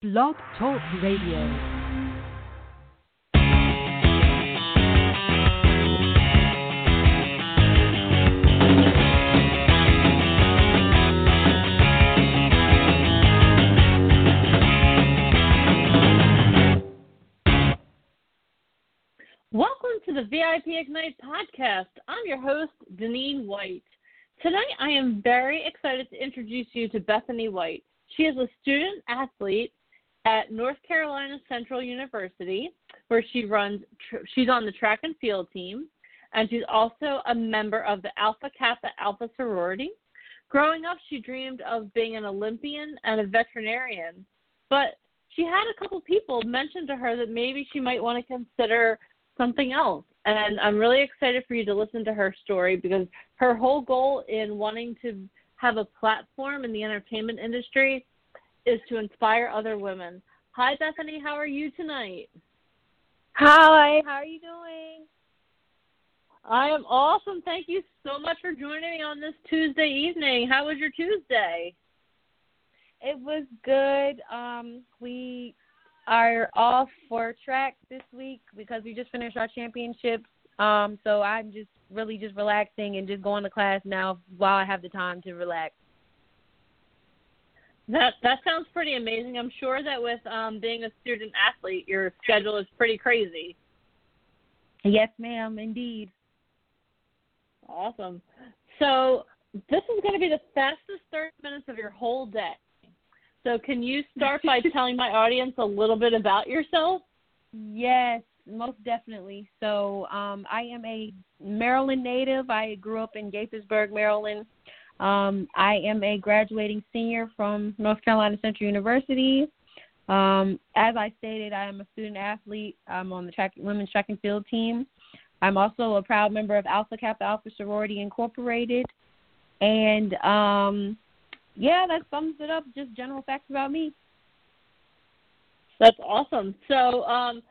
Blog Talk Radio. Welcome to the VIP Ignite podcast. I'm your host, Deneen White. Tonight, I am very excited to introduce you to Bethany White. She is a student athlete at North Carolina Central University, where she runs. Tr- she's on the track and field team, and she's also a member of the Alpha Kappa Alpha sorority. Growing up, she dreamed of being an Olympian and a veterinarian, but she had a couple people mention to her that maybe she might want to consider something else. And I'm really excited for you to listen to her story because her whole goal in wanting to have a platform in the entertainment industry is to inspire other women. Hi, Bethany. How are you tonight? Hi. How are you doing? I am awesome. Thank you so much for joining me on this Tuesday evening. How was your Tuesday? It was good. Um, we are off for track this week because we just finished our championships. Um, so I'm just really just relaxing and just going to class now while I have the time to relax. That that sounds pretty amazing. I'm sure that with um, being a student athlete, your schedule is pretty crazy. Yes, ma'am, indeed. Awesome. So this is going to be the fastest 30 minutes of your whole day. So can you start by telling my audience a little bit about yourself? Yes, most definitely. So um, I am a Maryland native. I grew up in Gaithersburg, Maryland. Um, I am a graduating senior from North Carolina Central University. Um, as I stated, I am a student athlete. I'm on the track, women's track and field team. I'm also a proud member of Alpha Kappa Alpha Sorority Incorporated. And um, yeah, that sums it up. Just general facts about me. That's awesome. So, um,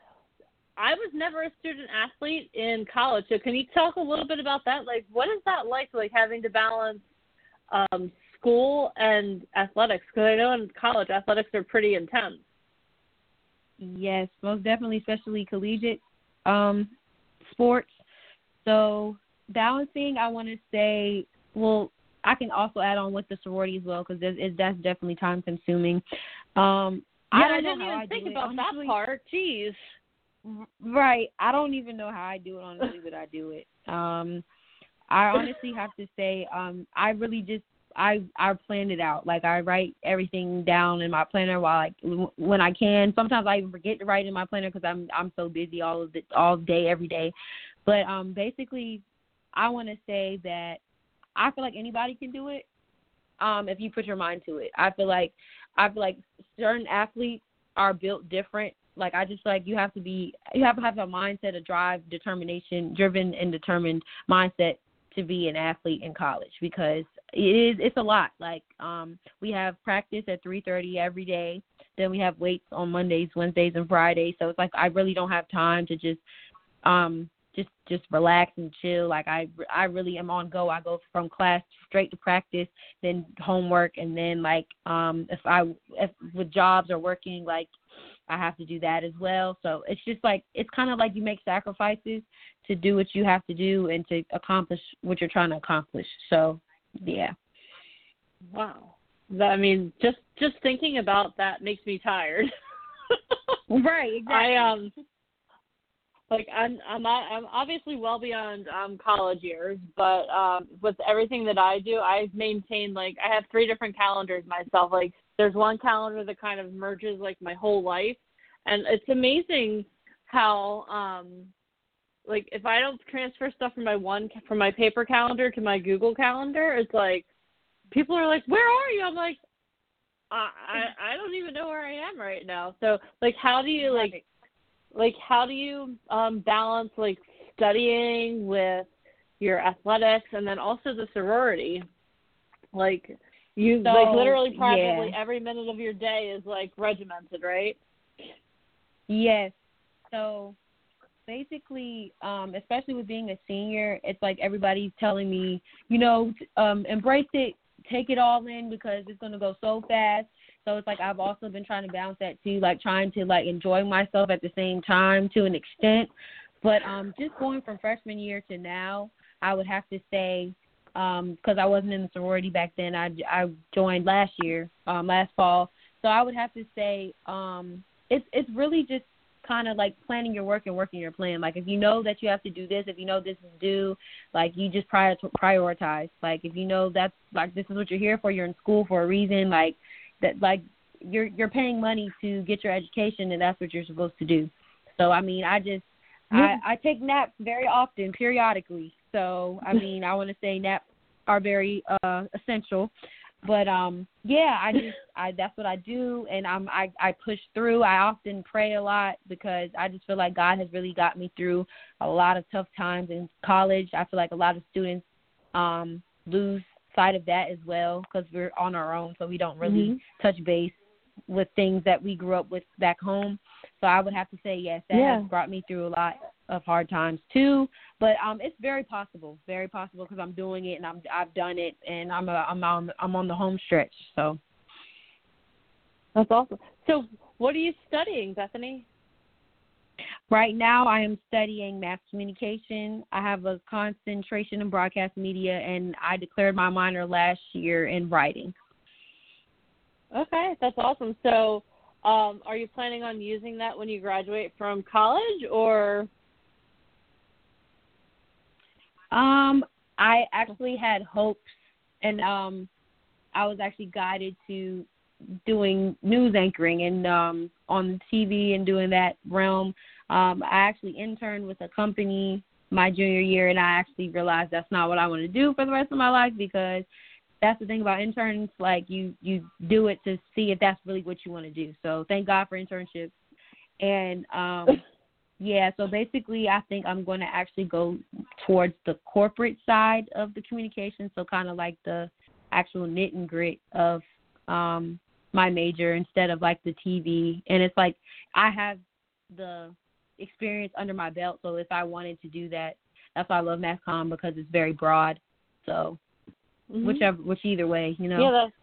I was never a student athlete in college. So, can you talk a little bit about that? Like, what is that like? Like having to balance um, school and athletics? Because I know in college athletics are pretty intense. Yes, most definitely, especially collegiate um, sports. So balancing, I want to say, well, I can also add on with the sorority as well because that's definitely time consuming. Um, yeah, I, don't I didn't even I think about it, that part. Jeez. Right. I don't even know how I do it honestly, but I do it. Um I honestly have to say, um, I really just I I plan it out. Like I write everything down in my planner while I when I can. Sometimes I even forget to write in my planner because I'm I'm so busy all of the all day every day. But um, basically, I want to say that I feel like anybody can do it. Um, if you put your mind to it, I feel like I feel like certain athletes are built different like I just like you have to be you have to have a mindset, a drive, determination, driven and determined mindset to be an athlete in college because it is it's a lot. Like um we have practice at 3:30 every day. Then we have weights on Mondays, Wednesdays and Fridays. So it's like I really don't have time to just um just just relax and chill. Like I I really am on go. I go from class straight to practice, then homework and then like um if I if with jobs or working like I have to do that as well. So it's just like it's kind of like you make sacrifices to do what you have to do and to accomplish what you're trying to accomplish. So yeah. Wow. That, I mean, just just thinking about that makes me tired. right. Exactly. I um like I'm I'm I'm obviously well beyond um college years, but um with everything that I do, I've maintained like I have three different calendars myself. Like there's one calendar that kind of merges like my whole life, and it's amazing how um like if I don't transfer stuff from my one from my paper calendar to my Google calendar, it's like people are like, "Where are you?" I'm like, I I, I don't even know where I am right now. So like, how do you like like how do you um balance like studying with your athletics and then also the sorority? Like you So, like literally probably yeah. every minute of your day is like regimented, right? Yes. So basically, um, especially with being a senior, it's like everybody's telling me, you know, um, embrace it, take it all in because it's gonna go so fast. So it's like I've also been trying to balance that too, like trying to like enjoy myself at the same time to an extent. But um just going from freshman year to now, I would have to say um because I wasn't in the sorority back then. I I joined last year, um last fall. So I would have to say um it's it's really just kind of like planning your work and working your plan. Like if you know that you have to do this, if you know this is due, like you just prior prioritize. Like if you know that's like this is what you're here for, you're in school for a reason. Like that, like you're you're paying money to get your education, and that's what you're supposed to do. So I mean, I just yeah. I I take naps very often, periodically. So I mean, I want to say naps are very uh essential. But um yeah i just i that's what i do and i'm i i push through. I often pray a lot because i just feel like god has really got me through a lot of tough times in college. I feel like a lot of students um lose sight of that as well because we're on our own so we don't really mm-hmm. touch base with things that we grew up with back home. So i would have to say yes that yeah. has brought me through a lot of hard times too. But um, it's very possible, very possible because I'm doing it and I'm I've done it and I'm a, I'm on I'm on the home stretch. So that's awesome. So what are you studying, Bethany? Right now, I am studying mass communication. I have a concentration in broadcast media, and I declared my minor last year in writing. Okay, that's awesome. So, um, are you planning on using that when you graduate from college, or um, I actually had hopes, and um, I was actually guided to doing news anchoring and um on the TV and doing that realm. Um, I actually interned with a company my junior year, and I actually realized that's not what I want to do for the rest of my life because that's the thing about interns. Like you, you do it to see if that's really what you want to do. So thank God for internships. And um, yeah, so basically, I think I'm going to actually go towards the corporate side of the communication, so kind of like the actual knit and grit of um my major instead of like the TV. And it's like I have the experience under my belt, so if I wanted to do that, that's why I love mass comm because it's very broad. So mm-hmm. whichever, which either way, you know. Yeah, that's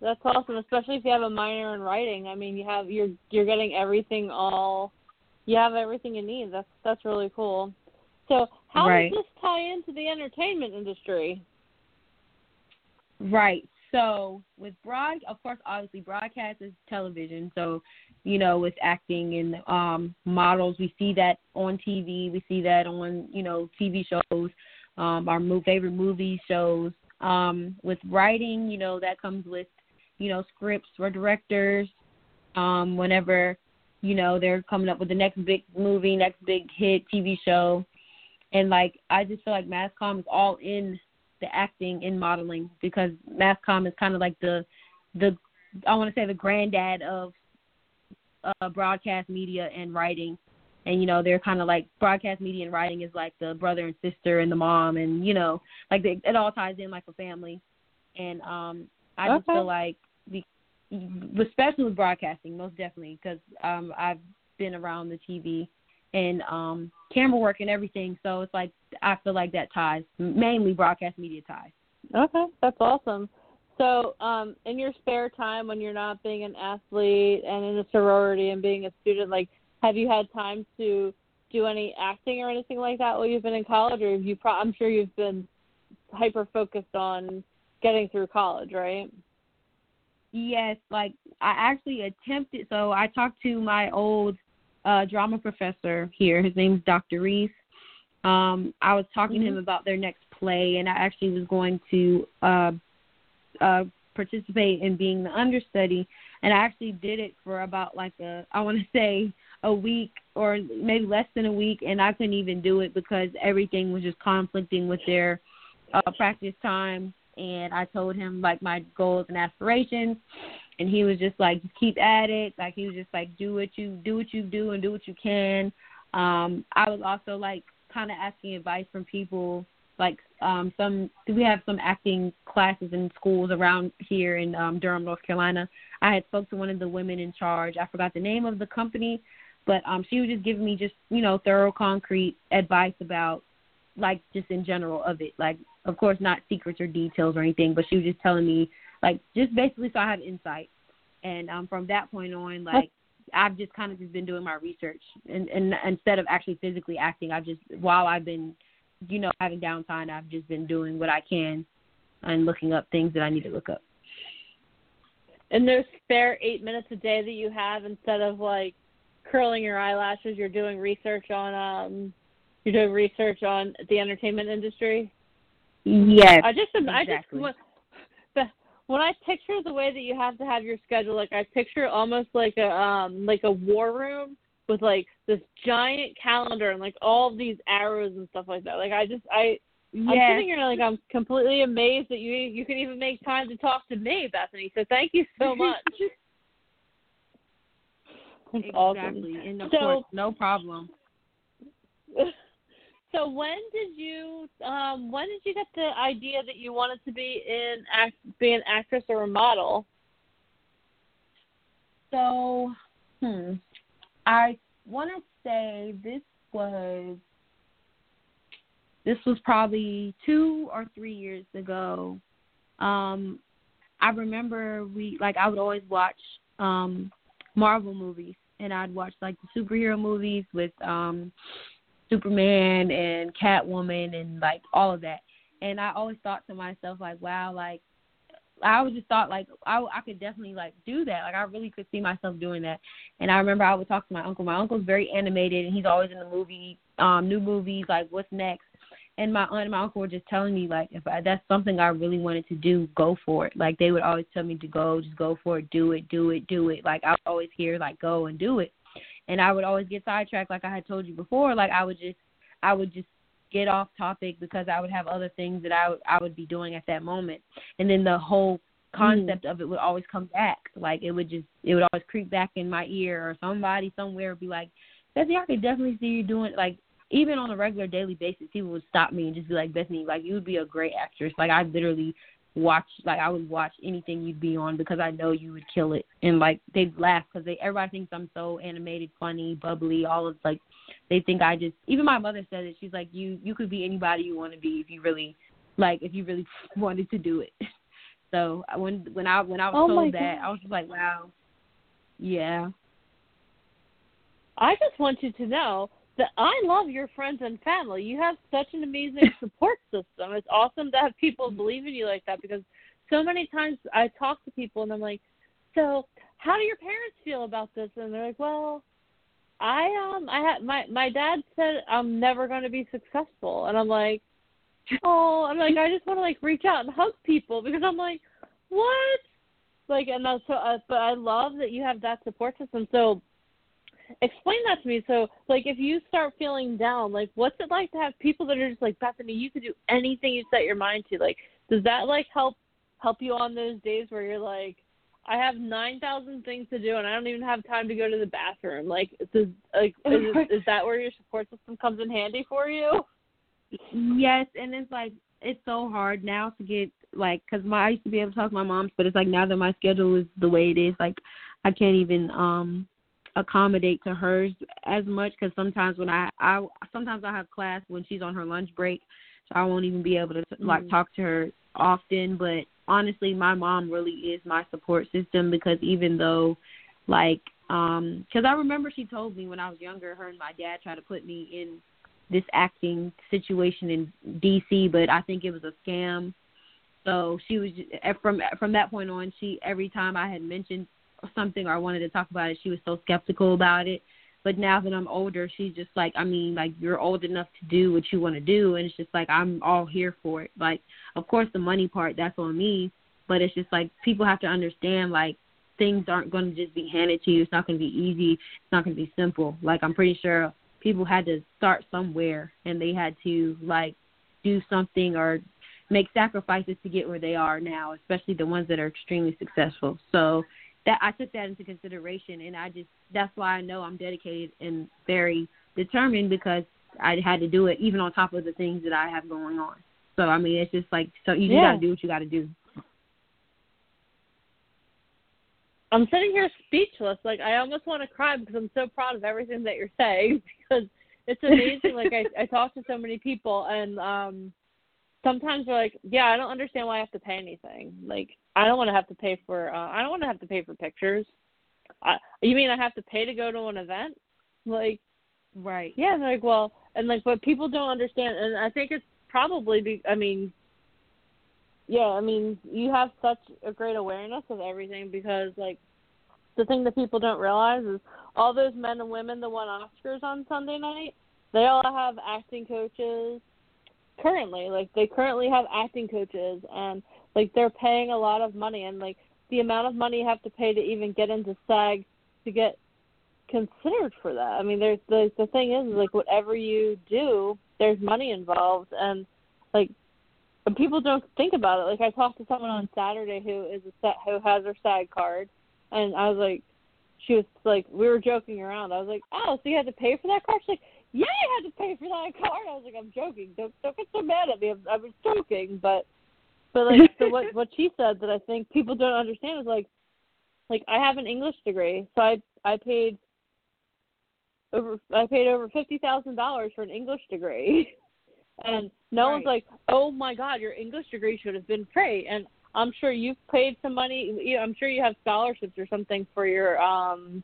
that's awesome, especially if you have a minor in writing. I mean, you have you're you're getting everything all you have everything you need. That's that's really cool. So how right. does this tie into the entertainment industry? Right. So with broad, of course, obviously broadcast is television. So you know, with acting and um, models, we see that on TV. We see that on you know TV shows, um, our favorite movie shows. Um, with writing, you know, that comes with you know scripts for directors. Um, whenever you know they're coming up with the next big movie next big hit tv show. And like i just feel like mass comm is all in the acting and modeling because mass comm is kind of like the the i want to say the granddad of uh broadcast media and writing. And you know they're kind of like broadcast media and writing is like the brother and sister and the mom and you know like they, it all ties in like a family. And um i okay. just feel like especially with broadcasting, most definitely, because um, I've been around the TV and um, camera work and everything. So it's like I feel like that ties mainly broadcast media ties. Okay, that's awesome. So, um, in your spare time when you're not being an athlete and in a sorority and being a student, like, have you had time to do any acting or anything like that while you've been in college, or have you? Pro- I'm sure you've been hyper focused on getting through college, right? Yes, like I actually attempted. So I talked to my old uh, drama professor here. His name's Dr. Reese. Um, I was talking mm-hmm. to him about their next play, and I actually was going to uh, uh, participate in being the understudy. And I actually did it for about like a, I want to say a week or maybe less than a week, and I couldn't even do it because everything was just conflicting with their uh, practice time and I told him like my goals and aspirations and he was just like keep at it. Like he was just like do what you do what you do and do what you can. Um I was also like kind of asking advice from people like um some we have some acting classes in schools around here in um Durham North Carolina. I had spoke to one of the women in charge. I forgot the name of the company but um she was just giving me just you know thorough concrete advice about like just in general of it like of course not secrets or details or anything, but she was just telling me like just basically so I have insight. And um, from that point on, like I've just kind of just been doing my research, and, and instead of actually physically acting, I've just while I've been, you know, having downtime, I've just been doing what I can and looking up things that I need to look up. And those spare eight minutes a day that you have, instead of like curling your eyelashes, you're doing research on um, you're doing research on the entertainment industry. Yes, I just exactly. I just when I picture the way that you have to have your schedule, like I picture almost like a um like a war room with like this giant calendar and like all these arrows and stuff like that. Like I just I yes. I'm sitting here like I'm completely amazed that you you can even make time to talk to me, Bethany. So thank you so much. Exactly. awesome. And of So- course, no problem. So when did you um when did you get the idea that you wanted to be in act be an actress or a model? So, hmm, I want to say this was this was probably two or three years ago. Um, I remember we like I would always watch um Marvel movies, and I'd watch like the superhero movies with um Superman and Catwoman and like all of that. And I always thought to myself like, wow, like I always just thought like I I could definitely like do that. Like I really could see myself doing that. And I remember I would talk to my uncle. My uncle's very animated and he's always in the movie, um, new movies like what's next. And my aunt and my uncle were just telling me like if I, that's something I really wanted to do, go for it. Like they would always tell me to go, just go for it, do it, do it, do it. Like I would always hear like go and do it. And I would always get sidetracked like I had told you before. Like I would just I would just get off topic because I would have other things that I would I would be doing at that moment. And then the whole mm. concept of it would always come back. Like it would just it would always creep back in my ear or somebody somewhere would be like, Bethany, I could definitely see you doing like even on a regular daily basis, people would stop me and just be like, Bethany, like you would be a great actress. Like I literally watch like I would watch anything you'd be on because I know you would kill it. And like they'd laugh because they everybody thinks I'm so animated, funny, bubbly, all of like they think I just even my mother said it. She's like you you could be anybody you want to be if you really like if you really wanted to do it. So when when I when I was Oh told that, God. I was just like, wow, yeah. I just want you to know I love your friends and family. You have such an amazing support system. It's awesome to have people believe in you like that because so many times I talk to people and I'm like, "So, how do your parents feel about this?" And they're like, "Well, I um I had my my dad said I'm never going to be successful." And I'm like, "Oh, I'm like I just want to like reach out and hug people because I'm like, "What?" Like and that's so uh, but I love that you have that support system. So explain that to me. So, like, if you start feeling down, like, what's it like to have people that are just like Bethany? You could do anything you set your mind to. Like, does that like help help you on those days where you're like, I have nine thousand things to do and I don't even have time to go to the bathroom? Like, does like is, is that where your support system comes in handy for you? Yes, and it's like it's so hard now to get like because my I used to be able to talk to my mom, but it's like now that my schedule is the way it is, like I can't even um accommodate to hers as much because sometimes when I I sometimes I have class when she's on her lunch break, so I won't even be able to like Mhm. talk to her often. But honestly, my mom really is my support system because even though like um because I remember she told me when I was younger, her and my dad tried to put me in this acting situation in DC, but I think it was a scam. So she was from from that point on. She every time I had mentioned something or I wanted to talk about it, she was so skeptical about it. But now that I'm older, she's just like, I mean, like you're old enough to do what you want to do, and it's just like I'm all here for it. Like, of course, the money part that's on me, but it's just like people have to understand like things aren't going to just be handed to you. It's not going to be easy. It's not going to be simple. Like I'm pretty sure people had to start somewhere, and they had to like do something or make sacrifices to get where they are now, especially the ones that are extremely successful. So that I took that into consideration, and I just that's why I know I'm dedicated and very determined because I had to do it even on top of the things that I have going on. So I mean, it's just like so you just Yeah. got to do what you got to do. I'm sitting here speechless. Like I almost want to cry because I'm so proud of everything that you're saying because it's amazing. like I I talk to so many people and um sometimes they're like, Yeah, I don't understand why I have to pay anything. Like I don't want to have to pay for. Uh, I don't want to have to pay for pictures. I, you mean I have to pay to go to an event? Like, right? Yeah. Like, well, and like, but people don't understand, and I think it's probably. Be, I mean, yeah. I mean, you have such a great awareness of everything because, like, the thing that people don't realize is all those men and women that won Oscars on Sunday night, they all have acting coaches currently. Like, they currently have acting coaches, and like they're paying a lot of money, and like the amount of money you have to pay to even get into SAG to get considered for that. I mean, there's the the thing is like whatever you do, there's money involved, and like but people don't think about it. Like I talked to someone on Saturday who is a set who has her SAG card, and I was like, she was like, we were joking around. I was like, oh, so you had to pay for that card? She's like, yeah, I had to pay for that card. I was like, I'm joking. Don't don't get so mad at me. I was joking, but but like so what what she said that I think people don't understand is like like I have an English degree, so I I paid over I paid over fifty thousand dollars for an English degree. and no right. one's like, Oh my god, your English degree should have been free and I'm sure you've paid some money you know, I'm sure you have scholarships or something for your um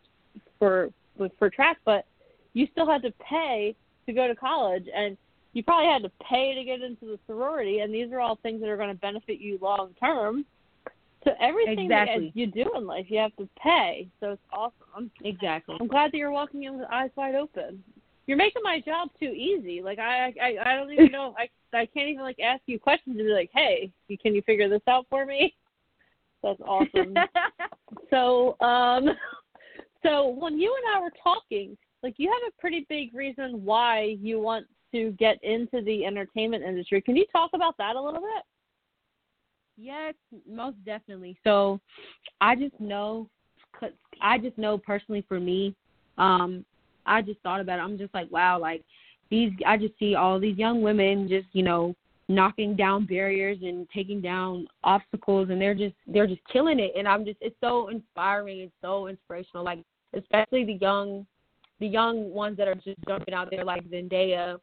for for track, but you still had to pay to go to college and you probably had to pay to get into the sorority, and these are all things that are going to benefit you long term. So everything exactly. that you do in life, you have to pay. So it's awesome. Exactly. I'm glad that you're walking in with eyes wide open. You're making my job too easy. Like I, I, I don't even know. I, I can't even like ask you questions and be like, "Hey, can you figure this out for me?" That's awesome. so, um, so when you and I were talking, like you have a pretty big reason why you want to get into the entertainment industry. Can you talk about that a little bit? Yes, most definitely. So, I just know, I just know personally for me, um, I just thought about it. I'm just like, wow, like these. I just see all these young women just, you know, knocking down barriers and taking down obstacles, and they're just, they're just killing it. And I'm just, it's so inspiring. It's so inspirational. Like especially the young, the young ones that are just jumping out there, like Zendaya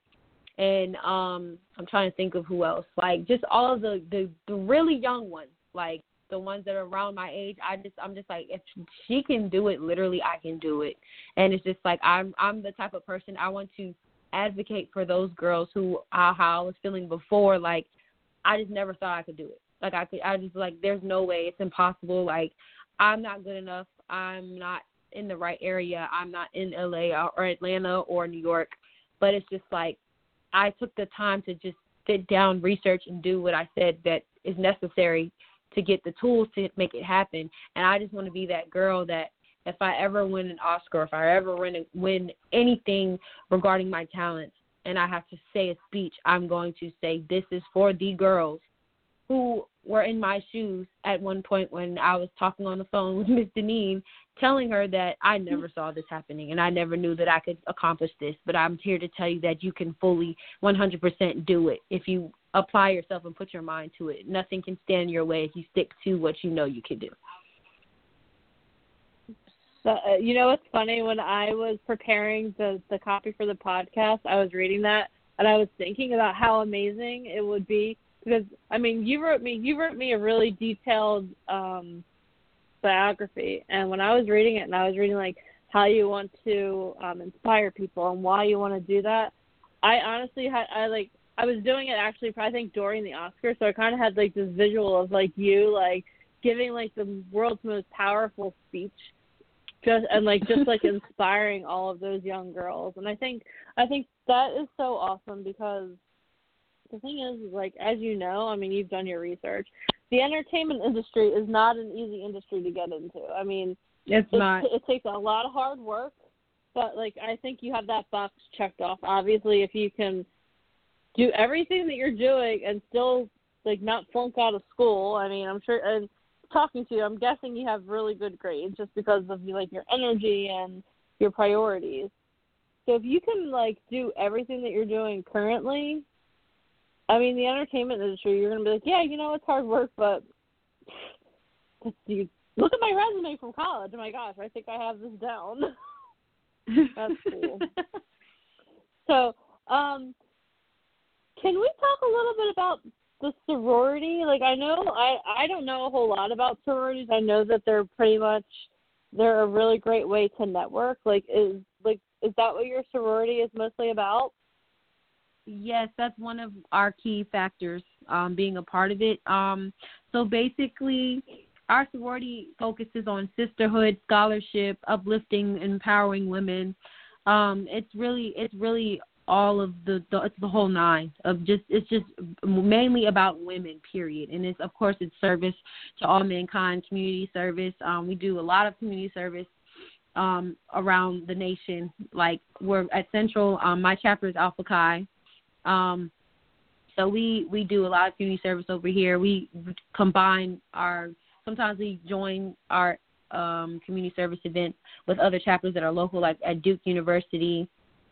and um I'm trying to think of who else. Like just all of the the, the really young ones, like the ones that are around my age. I just I'm just like if she can do it, literally I can do it. And it's just like I'm I'm the type of person I want to advocate for those girls who how, how I was feeling before like I just never thought I could do it. Like I could I just like there's no way, it's impossible. Like I'm not good enough. I'm not in the right area. I'm not in LA or Atlanta or New York. But it's just like I took the time to just sit down, research, and do what I said that is necessary to get the tools to make it happen. And I just want to be that girl that if I ever win an Oscar, if I ever win, win anything regarding my talents, and I have to say a speech, I'm going to say this is for the girls who were in my shoes at one point when I was talking on the phone with Miss Deneen, telling her that I never saw this happening and I never knew that I could accomplish this. But I'm here to tell you that you can fully 100% do it if you apply yourself and put your mind to it. Nothing can stand in your way if you stick to what you know you can do. So, uh, you know what's funny? When I was preparing the the copy for the podcast, I was reading that and I was thinking about how amazing it would be because I mean, you wrote me you wrote me a really detailed um biography, and when I was reading it, and I was reading like how you want to um inspire people and why you want to do that, I honestly had I like I was doing it actually I think during the Oscars, so I kind of had like this visual of like you like giving like the world's most powerful speech just and like just like inspiring all of those young girls. And i think i think that is so awesome because the thing is, like as you know, I mean, you've done your research. The entertainment industry is not an easy industry to get into. I mean, it's it, not. It takes a lot of hard work, but like I think you have that box checked off. Obviously, if you can do everything that you're doing and still like not flunk out of school, I mean, I'm sure. And talking to you, I'm guessing you have really good grades just because of like your energy and your priorities. So if you can like do everything that you're doing currently I mean, the entertainment industry, you're gonna be like, yeah, you know, it's hard work, but you look at my resume from college. Oh my gosh, I think I have this down. That's cool. so, um, can we talk a little bit about the sorority? Like I know I I don't know a whole lot about sororities. I know that they're pretty much they're a really great way to network. Like is like is that what your sorority is mostly about? Yes, that's one of our key factors, um, being a part of it. Um, so basically, our sorority focuses on sisterhood, scholarship, uplifting, empowering women. Um, it's really, it's really all of the, the it's the whole nine of just it's just mainly about women period and it's of course it's service to all mankind community service um we do a lot of community service um around the nation like we're at central um my chapter is alpha chi um so we we do a lot of community service over here we combine our sometimes we join our um community service events with other chapters that are local like at duke university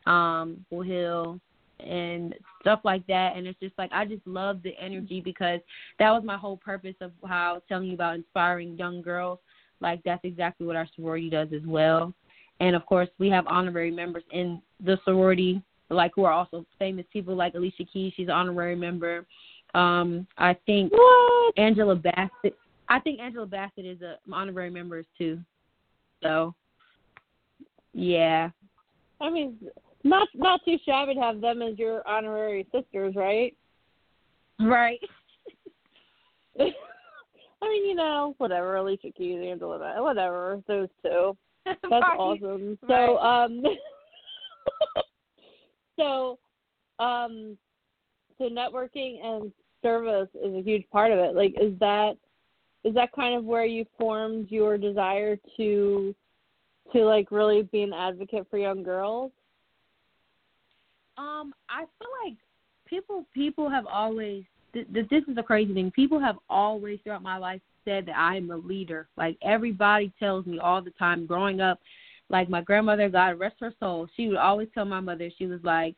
um, Bull Hill, and stuff like that. And it's just like I just love the energy because that was my whole purpose of how I was telling you about inspiring young girls. Like that's exactly what our sorority does as well. And of course, we have honorary members in the sorority, like who are also famous people, like Alicia Keys. She's an honorary member. Um, I think what? Angela Bassett. I think Angela Bassett is a honorary member too. So, yeah. I mean, not not too shabby to have them as your honorary sisters, right? Right. I mean, you know, whatever, Alicia Keys, Angela, whatever, those two. That's right. awesome. Right. So, um, so, um, so networking and service is a huge part of it. Like, is that is that kind of where you formed your desire to to like really be an advocate for young girls? Um, I feel like people people have always th- th- this is a crazy thing. People have always throughout my life said that I am a leader. Like everybody tells me all the time growing up. Like my grandmother, God rest her soul, she would always tell my mother, she was like,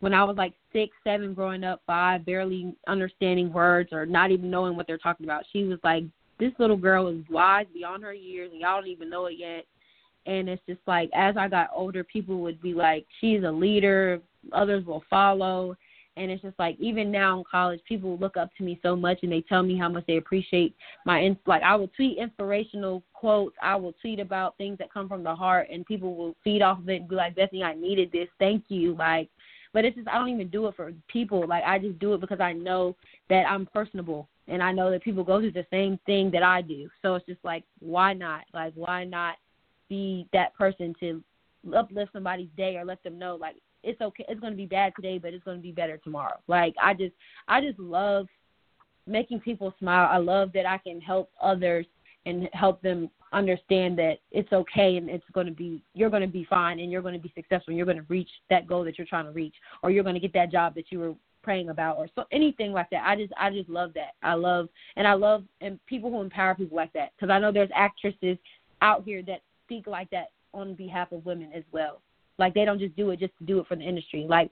when I was like six, seven, growing up, five, barely understanding words or not even knowing what they're talking about, she was like, this little girl is wise beyond her years, and y'all don't even know it yet. And it's just like as I got older, people would be like, she's a leader, others will follow. And it's just like even now in college, people look up to me so much, and they tell me how much they appreciate my like. I will tweet inspirational quotes. I will tweet about things that come from the heart, and people will feed off of it and be like, "Bethany, I needed this. Thank you." Like, but it's just I don't even do it for people. Like I just do it because I know that I'm personable, and I know that people go through the same thing that I do. So it's just like, why not? Like, why not be that person to uplift somebody's day or let them know like it's okay it's going to be bad today but it's going to be better tomorrow. Like i just i just love making people smile. I love that i can help others and help them understand that it's okay and it's going to be you're going to be fine and you're going to be successful. And you're going to reach that goal that you're trying to reach or you're going to get that job that you were praying about or so anything like that. I just i just love that. I love and i love and people who empower people like that because i know there's actresses out here that speak like that on behalf of women as well like they don't just do it just to do it for the industry. Like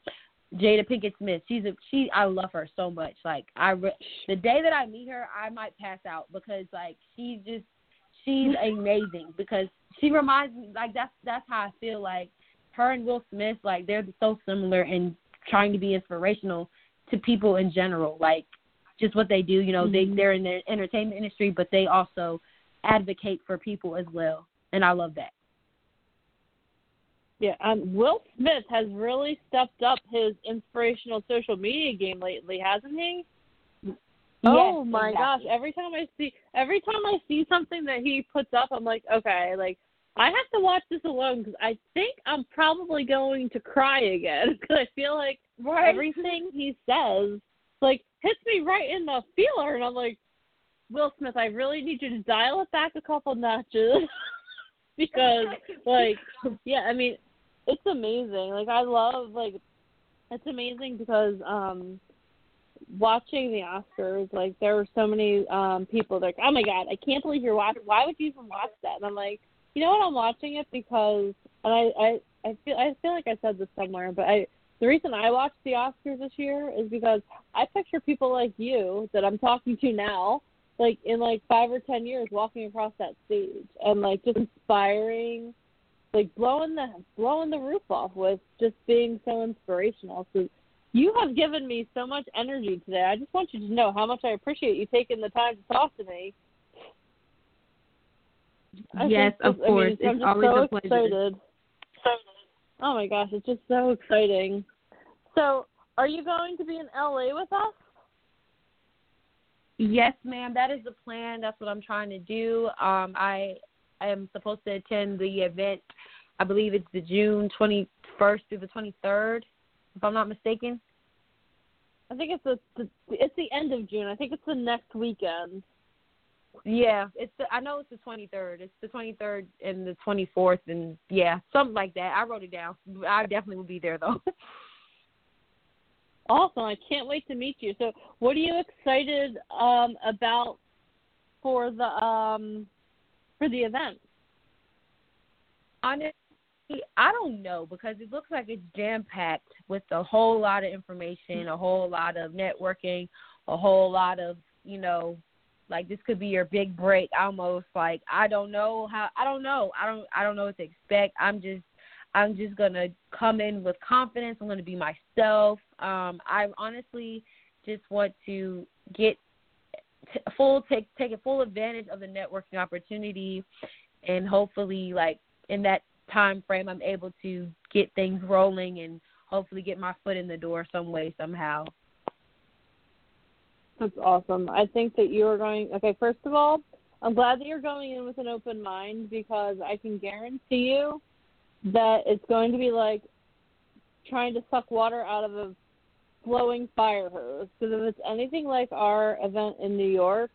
Jada Pinkett Smith, she's a she. I love her so much. Like I, re- the day that I meet her, I might pass out because like she's just she's amazing because she reminds me like that's that's how I feel like her and Will Smith like they're so similar in trying to be inspirational to people in general. Like just what they do, you know, mm-hmm. they they're in the entertainment industry, but they also advocate for people as well, and I love that. Yeah, um, Will Smith has really stepped up his inspirational social media game lately, hasn't he? oh yes, my exactly. gosh! Every time I see, every time I see something that he puts up, I'm like, okay, like I have to watch this alone because I think I'm probably going to cry again because I feel like right. everything he says like hits me right in the feeler, and I'm like, Will Smith, I really need you to dial it back a couple notches because, like, yeah, I mean, it's amazing. Like I love like it's amazing because um watching the Oscars, like there were so many um people like, Oh my god, I can't believe you're watching why would you even watch that? And I'm like, you know what, I'm watching it because and I, I, I feel I feel like I said this somewhere, but I the reason I watched the Oscars this year is because I picture people like you that I'm talking to now, like in like five or ten years walking across that stage and like just inspiring like blowing the blowing the roof off with just being so inspirational. So you have given me so much energy today. I just want you to know how much I appreciate you taking the time to talk to me. I yes, of I course. mean, it's always so a pleasure. excited. Oh my gosh, it's just so exciting. So, are you going to be in LA with us? Yes, ma'am. That is the plan. That's what I'm trying to do. Um, I am supposed to attend the event. I believe it's the June 21st through the 23rd, if I'm not mistaken. I think it's the, the it's the end of June. I think it's the next weekend. Yeah, it's the, I know it's the 23rd. It's the 23rd and the 24th, and yeah, something like that. I wrote it down. I definitely will be there though. Awesome! I can't wait to meet you. So, what are you excited um, about for the um, for the event? Honestly, I don't know because it looks like it's jam packed with a whole lot of information, a whole lot of networking, a whole lot of you know, like this could be your big break. Almost like I don't know how. I don't know. I don't. I don't know what to expect. I'm just. I'm just gonna come in with confidence. I'm gonna be myself. Um, I honestly just want to get full take take a full advantage of the networking opportunity, and hopefully, like in that time frame, I'm able to get things rolling and hopefully get my foot in the door some way somehow. That's awesome. I think that you are going. Okay, first of all, I'm glad that you're going in with an open mind because I can guarantee you that it's going to be like trying to suck water out of a flowing fire hose. Because if it's anything like our event in New York,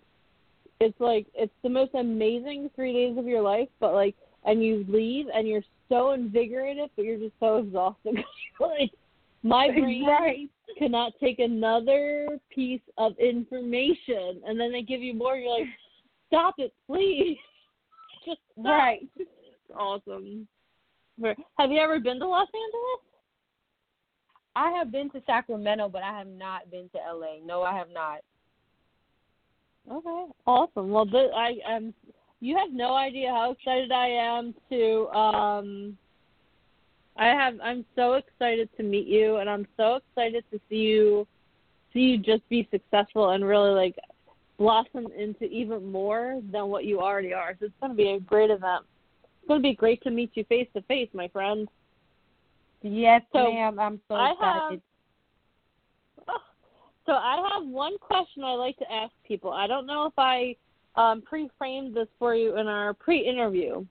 it's like it's the most amazing three days of your life. But like, and you leave and you're so invigorated, but you're just so exhausted. like, my brain Right. cannot take another piece of information, and then they give you more. You're like, stop it, please. Just stop. Right. Awesome. Have you ever been to Los Angeles? I have been to Sacramento, but I have not been to LA. No, I have not. Okay, awesome. Well, th- I am. You have no idea how excited I am to. Um, I have. I'm so excited to meet you, and I'm so excited to see you, see you just be successful and really like blossom into even more than what you already are. So it's going to be a great event. It's going to be great to meet you face to face, my friend. Yes, So, ma'am. I'm so I excited. have. So I have one question I like to ask people. I don't know if I um, pre-framed this for you in our pre-interview,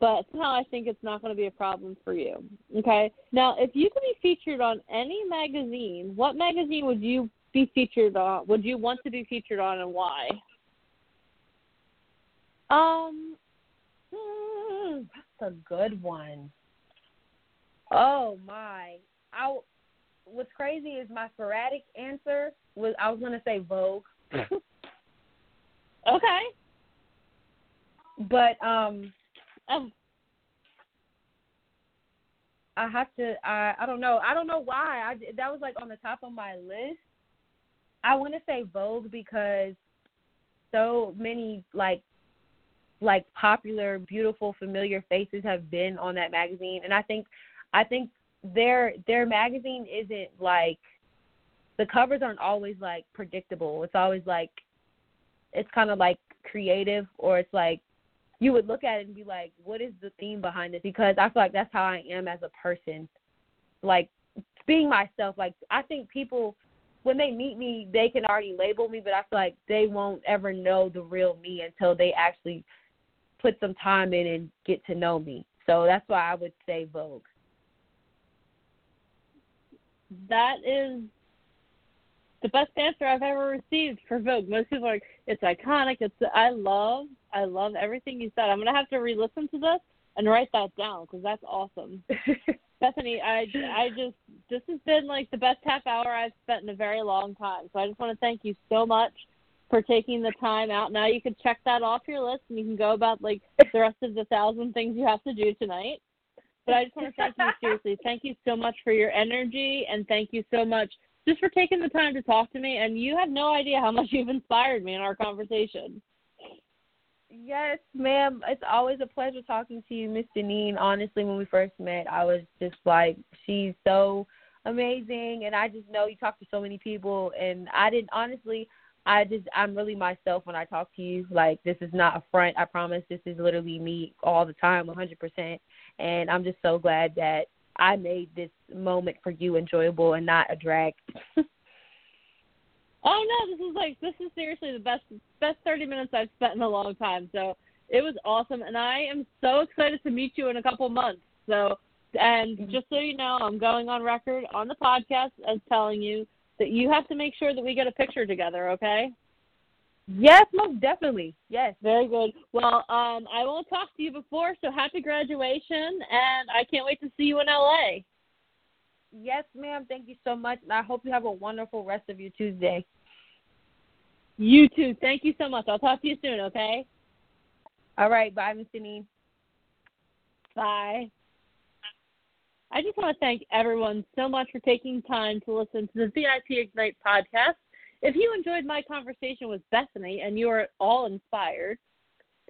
but somehow I think it's not going to be a problem for you. Okay. Now, if you could be featured on any magazine, what magazine would you be featured on? Would you want to be featured on, and why? Um, hmm, that's a good one. Oh my! I what's crazy is my sporadic answer was I was gonna say Vogue, Okay. but um, Um, I have to. I I don't know. I don't know why. I that was like on the top of my list. I want to say Vogue because so many like like popular, beautiful, familiar faces have been on that magazine, and I think I think their their magazine isn't like the covers aren't always like predictable. It's always like it's kind of like creative, or it's like you would look at it and be like, what is the theme behind this? Because I feel like that's how I am as a person. Like being myself. Like I think people when they meet me, they can already label me, but I feel like they won't ever know the real me until they actually put some time in and get to know me. So that's why I would say Vogue. That is the best answer I've ever received for Vogue. Most people are like, it's iconic. It's I love, I love everything you said. I'm gonna have to re-listen to this and write that down because that's awesome. Bethany, I, I just this has been like the best half hour I've spent in a very long time. So I just want to thank you so much for taking the time out. Now you can check that off your list and you can go about like the rest of the thousand things you have to do tonight. But I just want to thank you seriously. Thank you so much for your energy and thank you so much just for taking the time to talk to me. And you have no idea how much you've inspired me in our conversation. Yes, ma'am. It's always a pleasure talking to you, Miss Janine. Honestly, when we first met, I was just like, she's so amazing, and I just know you talk to so many people, and I didn't honestly. I just I'm really myself when I talk to you. Like this is not a front. I promise. This is literally me all the time, 100%. And I'm just so glad that I made this moment for you enjoyable and not a drag. oh no, this is like this is seriously the best best 30 minutes I've spent in a long time. So it was awesome, and I am so excited to meet you in a couple months. So, and Mm-hmm. just so you know, I'm going on record on the podcast as telling you that you have to make sure that we get a picture together. Okay? Yes, most definitely. Yes. Very good. Well, um, I won't talk to you before, so happy graduation, and I can't wait to see you in LA. Yes, ma'am. Thank you so much, and I hope you have a wonderful rest of your Tuesday. You too. Thank you so much. I'll talk to you soon. Okay? All right. Bye, Miss Denise. Bye. I just want to thank everyone so much for taking time to listen to the VIP Ignite podcast. If you enjoyed my conversation with Bethany and you are all inspired,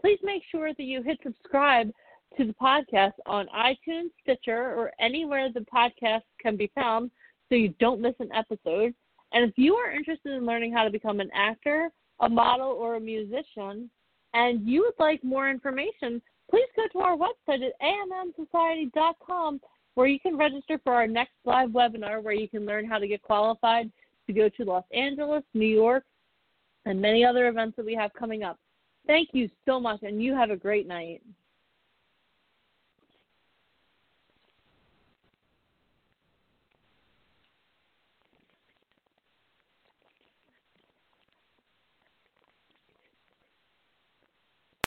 please make sure that you hit subscribe to the podcast on iTunes, Stitcher, or anywhere the podcast can be found so you don't miss an episode. And if you are interested in learning how to become an actor, a model, or a musician, and you would like more information, please go to our website at ammsociety.com where you can register for our next live webinar where you can learn how to get qualified to go to Los Angeles, New York, and many other events that we have coming up. Thank you so much, and you have a great night.